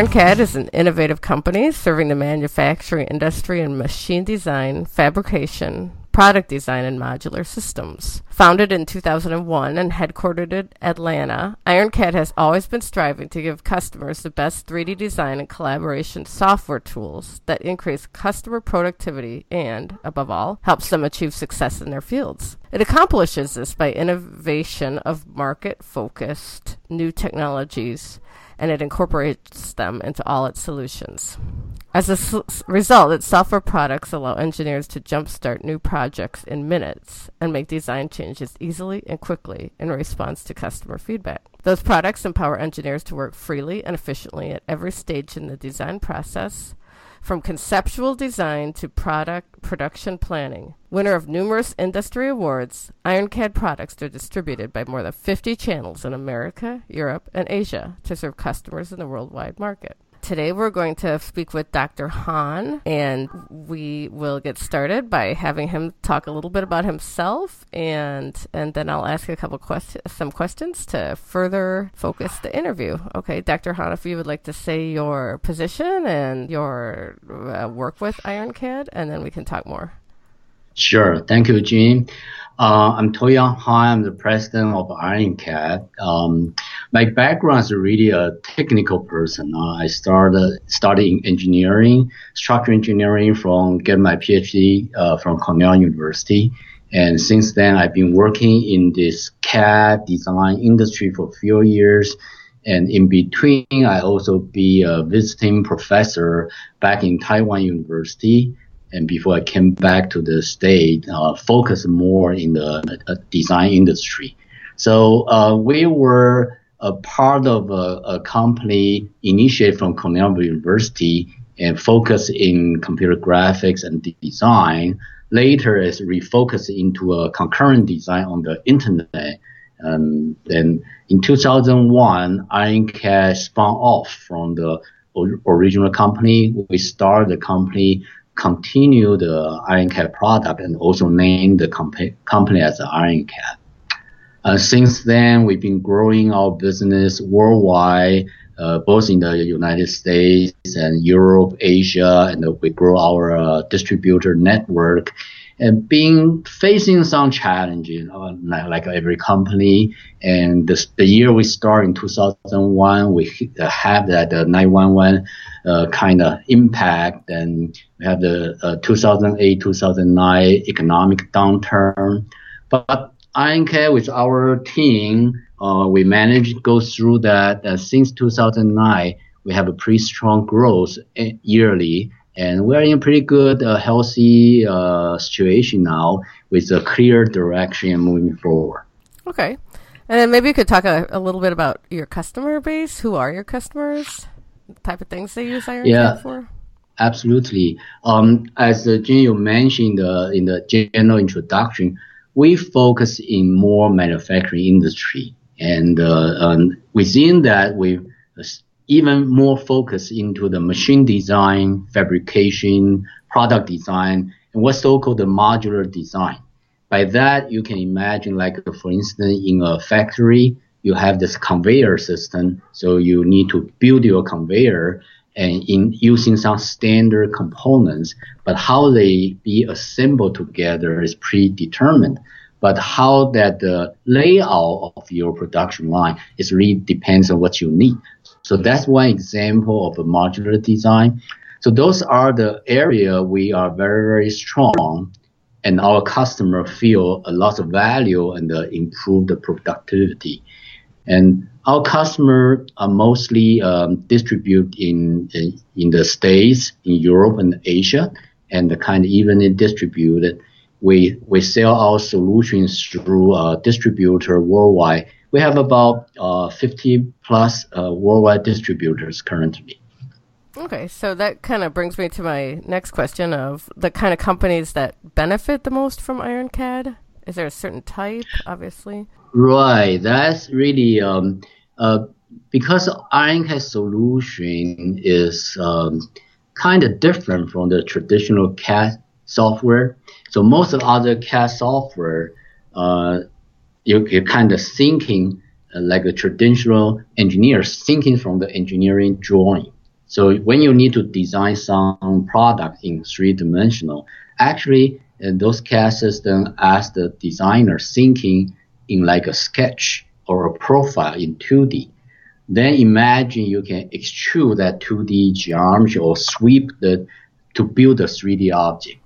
IronCAD is an innovative company serving the manufacturing industry in machine design, fabrication, product design, and modular systems. Founded in 2001 and headquartered in Atlanta, IronCAD has always been striving to give customers the best 3D design and collaboration software tools that increase customer productivity and, above all, helps them achieve success in their fields. It accomplishes this by innovation of market focused new technologies and it incorporates them into all its solutions. As a s- result, its software products allow engineers to jumpstart new projects in minutes and make design changes easily and quickly in response to customer feedback. Those products empower engineers to work freely and efficiently at every stage in the design process, from conceptual design to product production planning. Winner of numerous industry awards, IronCAD products are distributed by more than 50 channels in America, Europe, and Asia to serve customers in the worldwide market. Today we're going to speak with Dr. Han, and we will get started by having him talk a little bit about himself, and and then I'll ask a couple questions, some questions to further focus the interview. Okay, Dr. Han, if you would like to say your position and your uh, work with IronCAD, and then we can talk more. Sure. Thank you, Jean. Uh, I'm Toyoung Han. I'm the president of IronCAD. Um, my background is really a technical person. Uh, I started studying engineering, structural engineering from getting my PhD uh, from Cornell University. And since then, I've been working in this CAD design industry for a few years. And in between, I also be a visiting professor back in Taiwan University and before I came back to the state, uh, focus more in the uh, design industry. So uh, we were a part of a, a, company initiated from Cornell University and focused in computer graphics and design. Later, is refocused into a concurrent design on the internet. Um, then in 2001, IronCAD spun off from the original company. We started the company continue the IronCAD product and also name the comp- company as IronCAD. Uh, since then, we've been growing our business worldwide, uh, both in the United States and Europe, Asia, and we grow our uh, distributor network and being facing some challenges, uh, like, like, every company. And the, the year we start in 2001, we have that uh, 911 uh, kind of impact, and we have the uh, 2008 2009 economic downturn. But IronCAD with our team, uh, we managed to go through that. Uh, since 2009, we have a pretty strong growth eh, yearly and we're in a pretty good, uh, healthy uh, situation now with a clear direction moving forward. Okay. And then maybe you could talk a, a, little bit about your customer base. Who are your customers? The type of things they use Iron yeah, for? Absolutely. Um, as uh, Jin, you mentioned uh, in the general introduction, we focus in more manufacturing industry. And uh, um, within that, we even more focus into the machine design, fabrication, product design, and what's so-called the modular design. By that, you can imagine, like for instance, in a factory, you have this conveyor system, so you need to build your conveyor and in using some standard components, but how they be assembled together is predetermined. But how that the layout of your production line is really depends on what you need. So that's one example of a modular design. So those are the area we are very, very strong and our customer feel a lot of value and uh, improve the productivity. And our customer are mostly um, distributed in, in, in the States, in Europe and Asia, and kind of evenly distributed. We, we sell our solutions through a distributor worldwide we have about uh, 50 plus uh, worldwide distributors currently. Okay, so that kind of brings me to my next question of the kind of companies that benefit the most from IronCAD. Is there a certain type, obviously? Right, that's really um, uh, because IronCAD solution is um, kind of different from the traditional CAD software. So most of other CAD software uh, you, you're kind of thinking uh, like a traditional engineer thinking from the engineering drawing. So when you need to design some product in three dimensional, actually and those CAD systems ask the designer thinking in like a sketch or a profile in 2D. Then imagine you can extrude that 2D geometry or sweep the to build a 3D object.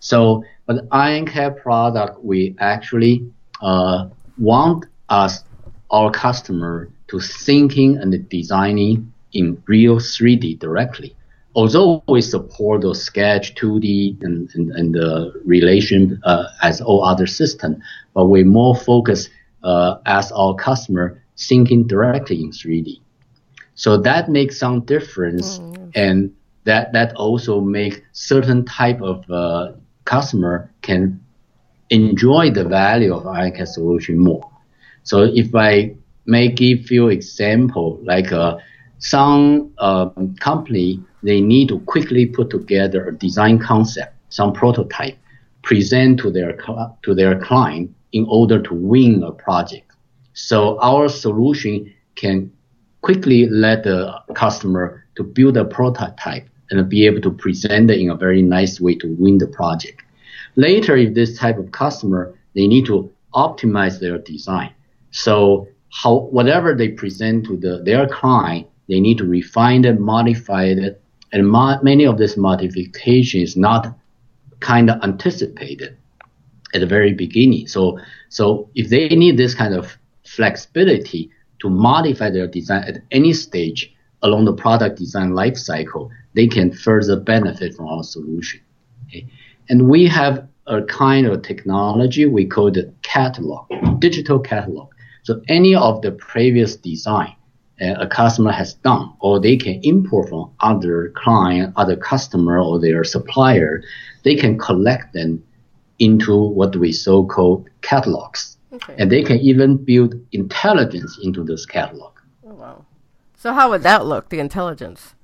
So, but IronCAD product, we actually uh, want us, our customer, to thinking and designing in real 3D directly. Although we support the sketch 2D and, and, and the relation uh, as all other system, but we more focus uh, as our customer thinking directly in 3D. So that makes some difference, mm. and that that also make certain type of uh, customer can enjoy the value of IronCAD solution more. So if I may give you example, like uh, some uh, company, they need to quickly put together a design concept, some prototype, present to their to their client in order to win a project. So our solution can quickly let the customer to build a prototype and be able to present it in a very nice way to win the project. Later, if this type of customer, they need to optimize their design. So how, whatever they present to the, their client, they need to refine it, modify it, and mo- many of this modification is not kind of anticipated at the very beginning. So, so if they need this kind of flexibility to modify their design at any stage along the product design life cycle, they can further benefit from our solution. Okay? And we have a kind of technology we call the catalog, digital catalog. So any of the previous design uh, a customer has done, or they can import from other client, other customer, or their supplier, they can collect them into what we so called catalogs. Okay. And they can even build intelligence into this catalog. Oh, wow. So how would that look, the intelligence?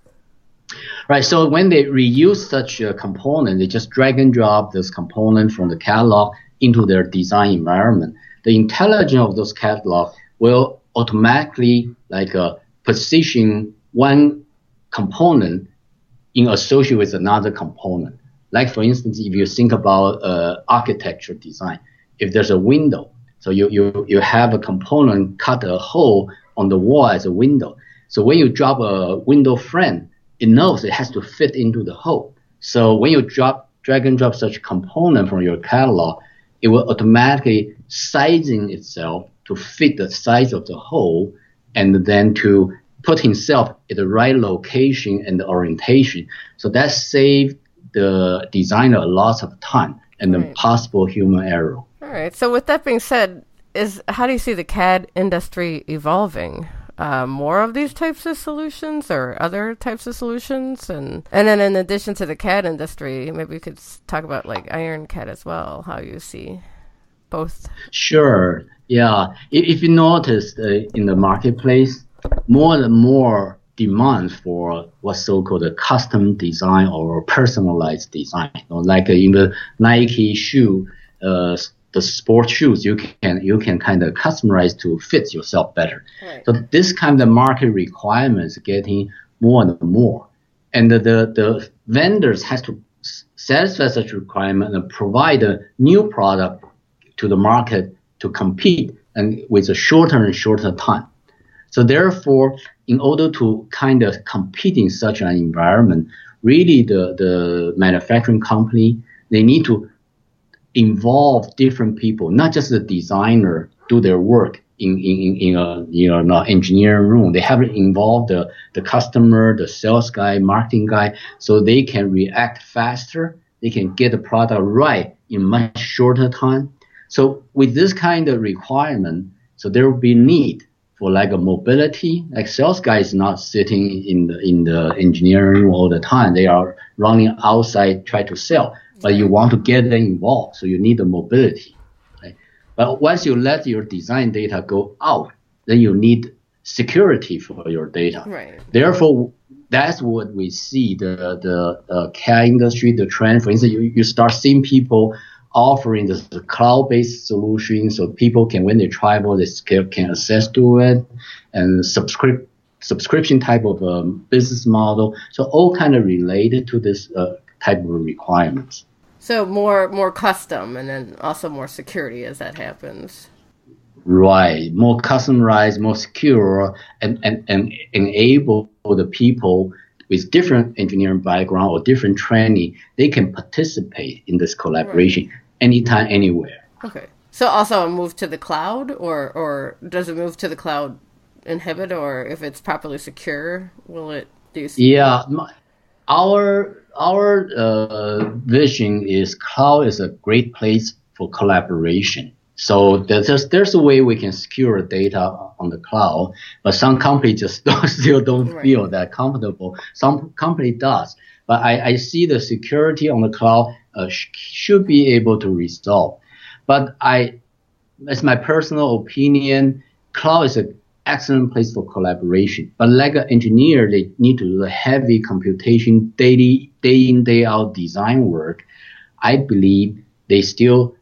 Right. So when they reuse such a component, they just drag and drop this component from the catalog into their design environment. The intelligence of those catalog will automatically like uh, position one component in association with another component. Like for instance, if you think about uh, architecture design, if there's a window, so you, you, you have a component cut a hole on the wall as a window. So when you drop a window frame, it knows it has to fit into the hole. So when you drop, drag and drop such component from your catalog, it will automatically sizing itself to fit the size of the hole and then to put himself at the right location and the orientation. So that saved the designer a lot of time and right. the possible human error. All right. So with that being said, is how do you see the CAD industry evolving? Uh, more of these types of solutions or other types of solutions? And and then in addition to the CAD industry maybe we could talk about like IronCAD as well how you see both. Sure. Yeah. If, if you notice uh, in the marketplace more and more demand for what's so-called a custom design or personalized design. You know, like in the Nike shoe uh, the sport shoes you can you can kind of customize to fit yourself better. Right. So this kind of market requirements getting more and more, and the the, the vendors has to satisfy such requirement and provide a new product to the market to compete and with a shorter and shorter time. So therefore, in order to kind of compete in such an environment, really the, the manufacturing company, they need to involve different people, not just the designer do their work in, in, in a you know engineering room. They have to involve the, the customer, the sales guy, marketing guy, so they can react faster. They can get the product right in much shorter time. So with this kind of requirement, so there will be need for like a mobility. Like sales guys not sitting in the in the engineering room all the time. They are running outside try to sell but you want to get them involved, so you need the mobility. Right? But once you let your design data go out, then you need security for your data. Right. Therefore, that's what we see the the uh, CAD industry, the trend. For instance, you, you start seeing people offering the, the cloud-based solution, so people can when they travel, they can access to it and subscribe subscription type of um, business model. So all kind of related to this uh, type of requirements. So more more custom, and then also more security as that happens. Right, more customized, more secure, and, and, and enable the people with different engineering background or different training, they can participate in this collaboration right. anytime, anywhere. Okay. So also a move to the cloud, or or does it move to the cloud inhibit, or if it's properly secure, will it do? Yeah, our our uh, vision is cloud is a great place for collaboration. So there's there's a way we can secure data on the cloud, but some companies just don't, still don't right. feel that comfortable. Some company does, but I, I see the security on the cloud uh, sh- should be able to resolve. But I, as my personal opinion, cloud is an excellent place for collaboration. But like an engineer, they need to do the heavy computation, daily, day in day out design work. I believe they still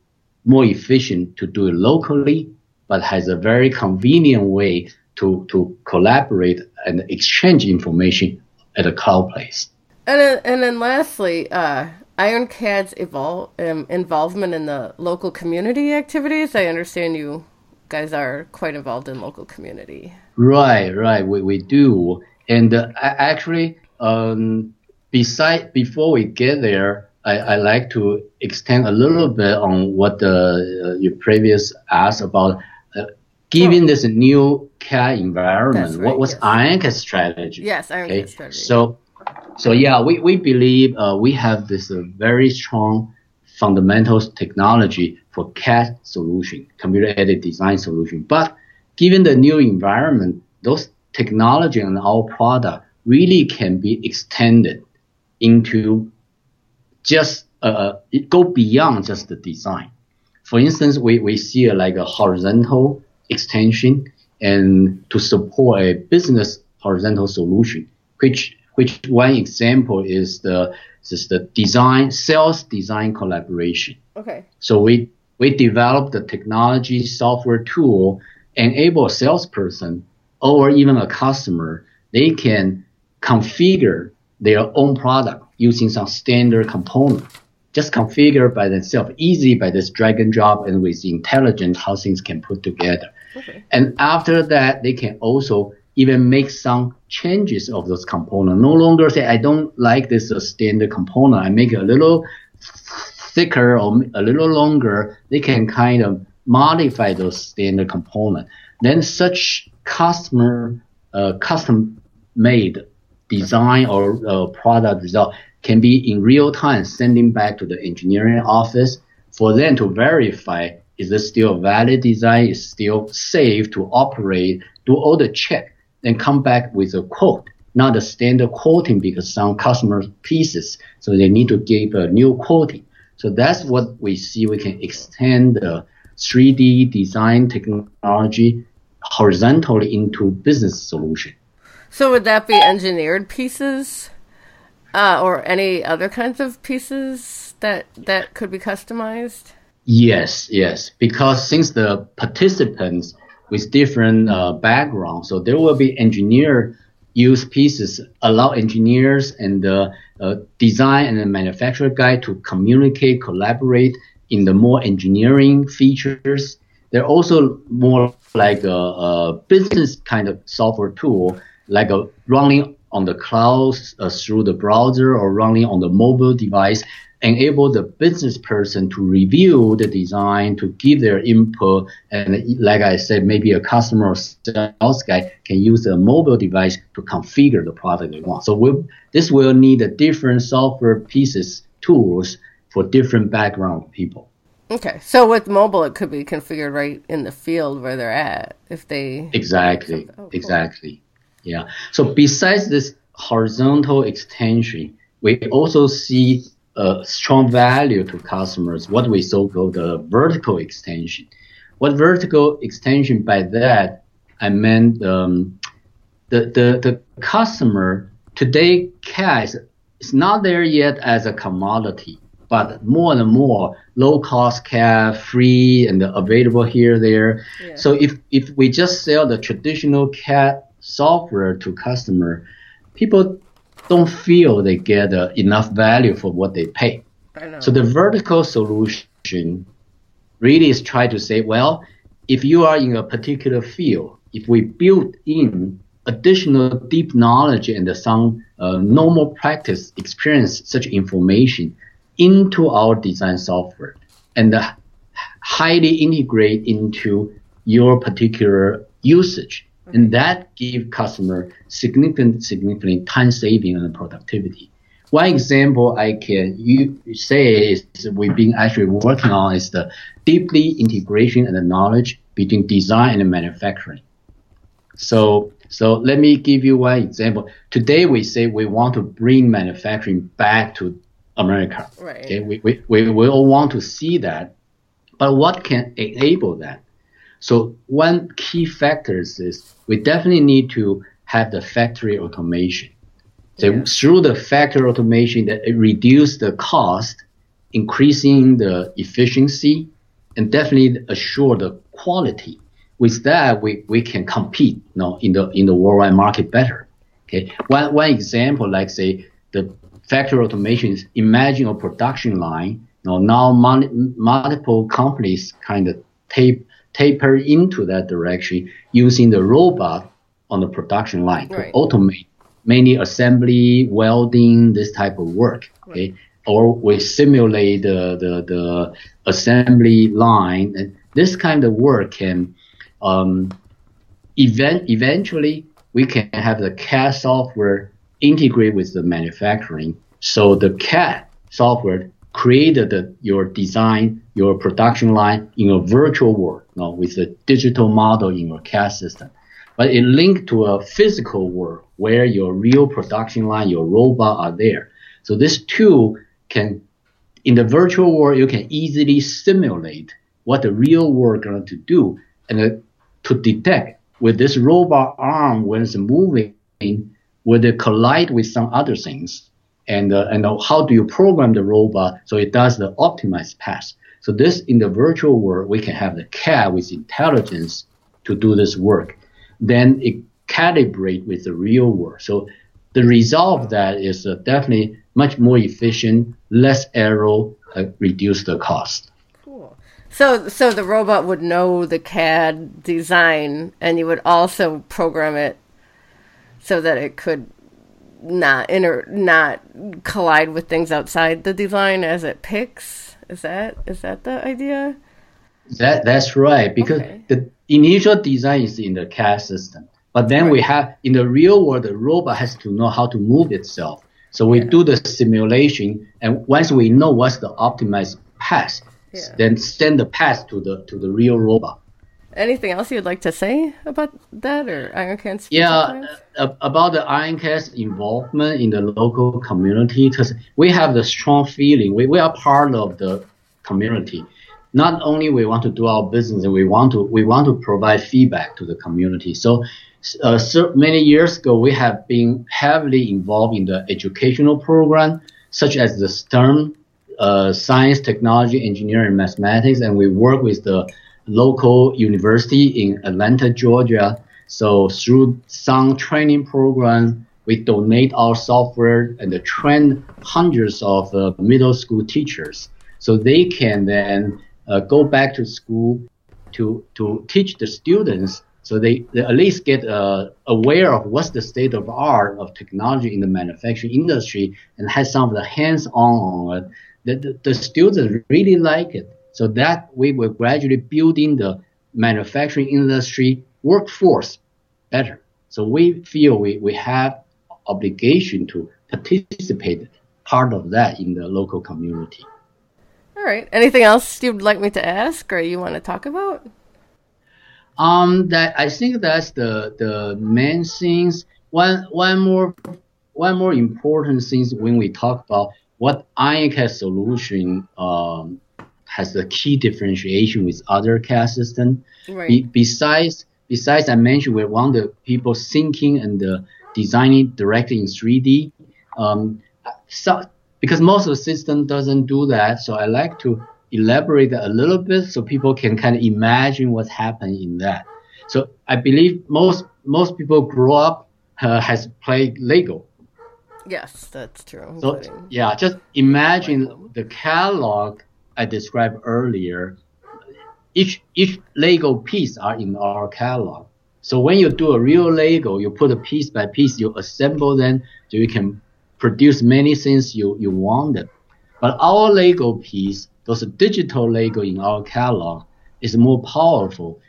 more efficient to do it locally, but has a very convenient way to, to collaborate and exchange information at a cloud place. And then, and then lastly, uh, IronCAD's evol- um, involvement in the local community activities. I understand you guys are quite involved in local community. Right, right. We, we do. And uh, actually, um, beside, before we get there, I, I like to extend a little bit on what the, uh, you previous asked about. Uh, given oh. this new CAD environment, right, what was yes. IronCAD's strategy? Yes, IronCAD's okay? strategy. So, so yeah, we, we believe uh, we have this uh, very strong fundamentals technology for CAD solution, computer aided design solution. But given the new environment, those technology and our product really can be extended into just uh, go beyond just the design. For instance, we, we see a, like a horizontal extension and to support a business horizontal solution, which which one example is the is the design sales design collaboration. Okay. So we we developed the technology software tool enable a salesperson or even a customer they can configure their own product using some standard component. Just configure by themselves, easy by this drag and drop and with intelligence how things can put together. Okay. And after that, they can also even make some changes of those components. No longer say, I don't like this uh, standard component. I make it a little thicker or a little longer. They can kind of modify those standard components. Then such customer, uh, custom made design or uh, product result can be in real time sending back to the engineering office for them to verify is this still a valid design, is still safe to operate, do all the check, then come back with a quote, not a standard quoting because some customer pieces, so they need to give a new quoting. So that's what we see. We can extend the 3D design technology horizontally into business solution. So would that be engineered pieces, uh, or any other kinds of pieces that that could be customized? Yes, yes. Because since the participants with different uh, backgrounds, so there will be engineer use pieces allow engineers and the uh, design and manufacturer guy to communicate, collaborate in the more engineering features. They're also more like a, a business kind of software tool like a running on the cloud uh, through the browser or running on the mobile device, enable the business person to review the design, to give their input, and like I said, maybe a customer or sales guy can use a mobile device to configure the product they want. So we'll, this will need a different software pieces, tools for different background people. Okay, so with mobile, it could be configured right in the field where they're at if they exactly, oh, cool. exactly. Yeah. So besides this horizontal extension, we also see a strong value to customers, what we so call the vertical extension. What vertical extension by that, I meant um, the, the, the customer today cash is not there yet as a commodity, but more and more low cost CAD, free and available here, there. Yeah. So if, if we just sell the traditional CAD software to customer, people don't feel they get uh, enough value for what they pay. So the vertical solution really is try to say, well, if you are in a particular field, if we build in additional deep knowledge and some uh, normal practice experience such information into our design software and uh, highly integrate into your particular usage. Okay. And that give customer significant, significant time saving and productivity. One example I can you say is we've been actually working on is the deeply integration and the knowledge between design and manufacturing. So, so let me give you one example. Today we say we want to bring manufacturing back to America. Right. Okay, we, we, we, we all want to see that, but what can enable that? So one key factor is we definitely need to have the factory automation. So yeah. through the factory automation that it reduce the cost, increasing the efficiency, and definitely assure the quality. With that, we, we can compete you know, in the in the worldwide market better. Okay. One one example, like say the factory automation is imagine a production line. You know, now multiple companies kind of tape taper into that direction using the robot on the production line right. to automate mainly assembly, welding, this type of work. Okay. Right. Or we simulate the, the, the assembly line. And this kind of work can, um, event, eventually we can have the CAD software integrate with the manufacturing. So the CAD software created your design, your production line in a virtual world, you know, with a digital model in your CAD system. But it linked to a physical world where your real production line, your robot are there. So this tool can, in the virtual world, you can easily simulate what the real world going to do and uh, to detect with this robot arm when it's moving, will it collide with some other things? And, uh, and how do you program the robot so it does the optimized path? So this in the virtual world, we can have the CAD with intelligence to do this work. Then it calibrate with the real world. So the result of that is uh, definitely much more efficient, less error, uh, reduce the cost. Cool. So, so the robot would know the CAD design, and you would also program it so that it could not inter not collide with things outside the design as it picks. Is that is that the idea? That that's right because okay. the initial design is in the CAD system, but then right. we have in the real world the robot has to know how to move itself. So we yeah. do the simulation, and once we know what's the optimized path, yeah. then send the path to the to the real robot. Anything else you'd like to say about that or IronCAD's? Yeah, uh, about the IronCAD's involvement in the local community, because we have the strong feeling we, we are part of the community. Not only we want to do our business, and we want to we want to provide feedback to the community. So, uh, so many years ago, we have been heavily involved in the educational program, such as the STEM, uh, science, technology, engineering, mathematics, and we work with the local university in Atlanta, Georgia. So through some training program, we donate our software and train hundreds of uh, middle school teachers so they can then uh, go back to school to to teach the students so they, they at least get uh, aware of what's the state of art of technology in the manufacturing industry and has some of the hands-on on it. The, the, the students really like it. So that we will gradually building the manufacturing industry workforce better. So we feel we, we have obligation to participate part of that in the local community. All right. Anything else you'd like me to ask or you want to talk about? Um, that I think that's the the main things. One one more one more important things when we talk about what IronCAD solution um, has a key differentiation with other CAD system. Right. Be, besides, besides I mentioned we want the people thinking and uh, designing directly in 3D. Um, so, because most of the system doesn't do that, so I like to elaborate a little bit so people can kind of imagine what's happening in that. So I believe most most people grow up uh, has played Lego. Yes, that's true. So yeah, just imagine the catalog I described earlier. Each each Lego piece are in our catalog. So when you do a real Lego, you put a piece by piece, you assemble them, so you can produce many things you you wanted. But our Lego piece, those digital Lego in our catalog, is more powerful.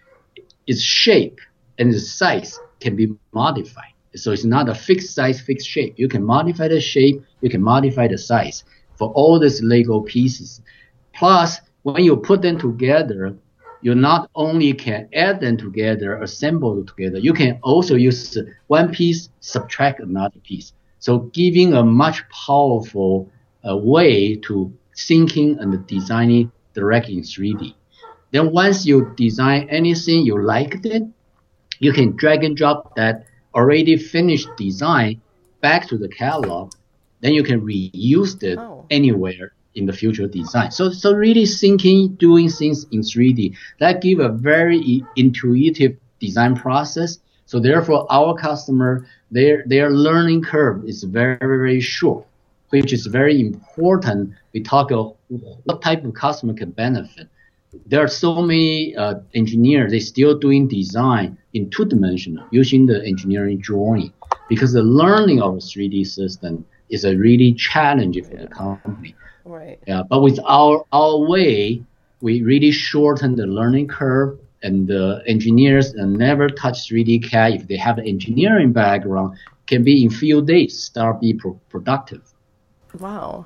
Its shape and its size can be modified. So it's not a fixed size, fixed shape. You can modify the shape, you can modify the size for all these Lego pieces. Plus, when you put them together, you not only can add them together, assemble them together, you can also use one piece, subtract another piece. So giving a much powerful uh, way to thinking and designing direct in 3D. Then once you design anything you liked it, you can drag and drop that already finished design back to the catalog. Then you can reuse it oh. anywhere in the future design. So, so really thinking, doing things in 3D that give a very intuitive design process. So therefore, our customer their their learning curve is very very short, which is very important. We talk of what type of customer can benefit there are so many uh, engineers they still doing design in two dimensional using the engineering drawing because the learning of a 3D system is a really challenge for the company. Right. Yeah, but with our our way, we really shorten the learning curve, and the engineers and never touch 3D CAD if they have an engineering background can be in few days start be pro- productive. Wow.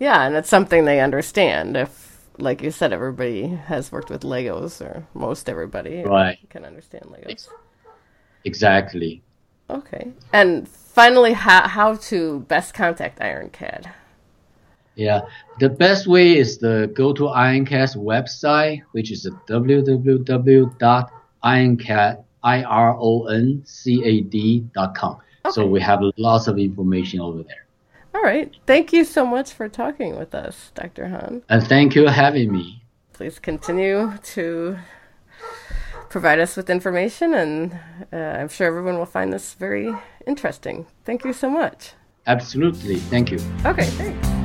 Yeah, and it's something they understand if like you said, everybody has worked with Legos, or most everybody right. can understand Legos. Exactly. Okay. And finally, how, how to best contact IronCAD? Yeah, the best way is to go to IronCAD's website, which is www.ironcad.com. Okay. So we have lots of information over there. All right. Thank you so much for talking with us, Dr. Han. And thank you for having me. Please continue to provide us with information, and uh, I'm sure everyone will find this very interesting. Thank you so much. Absolutely. Thank you. Okay, thanks.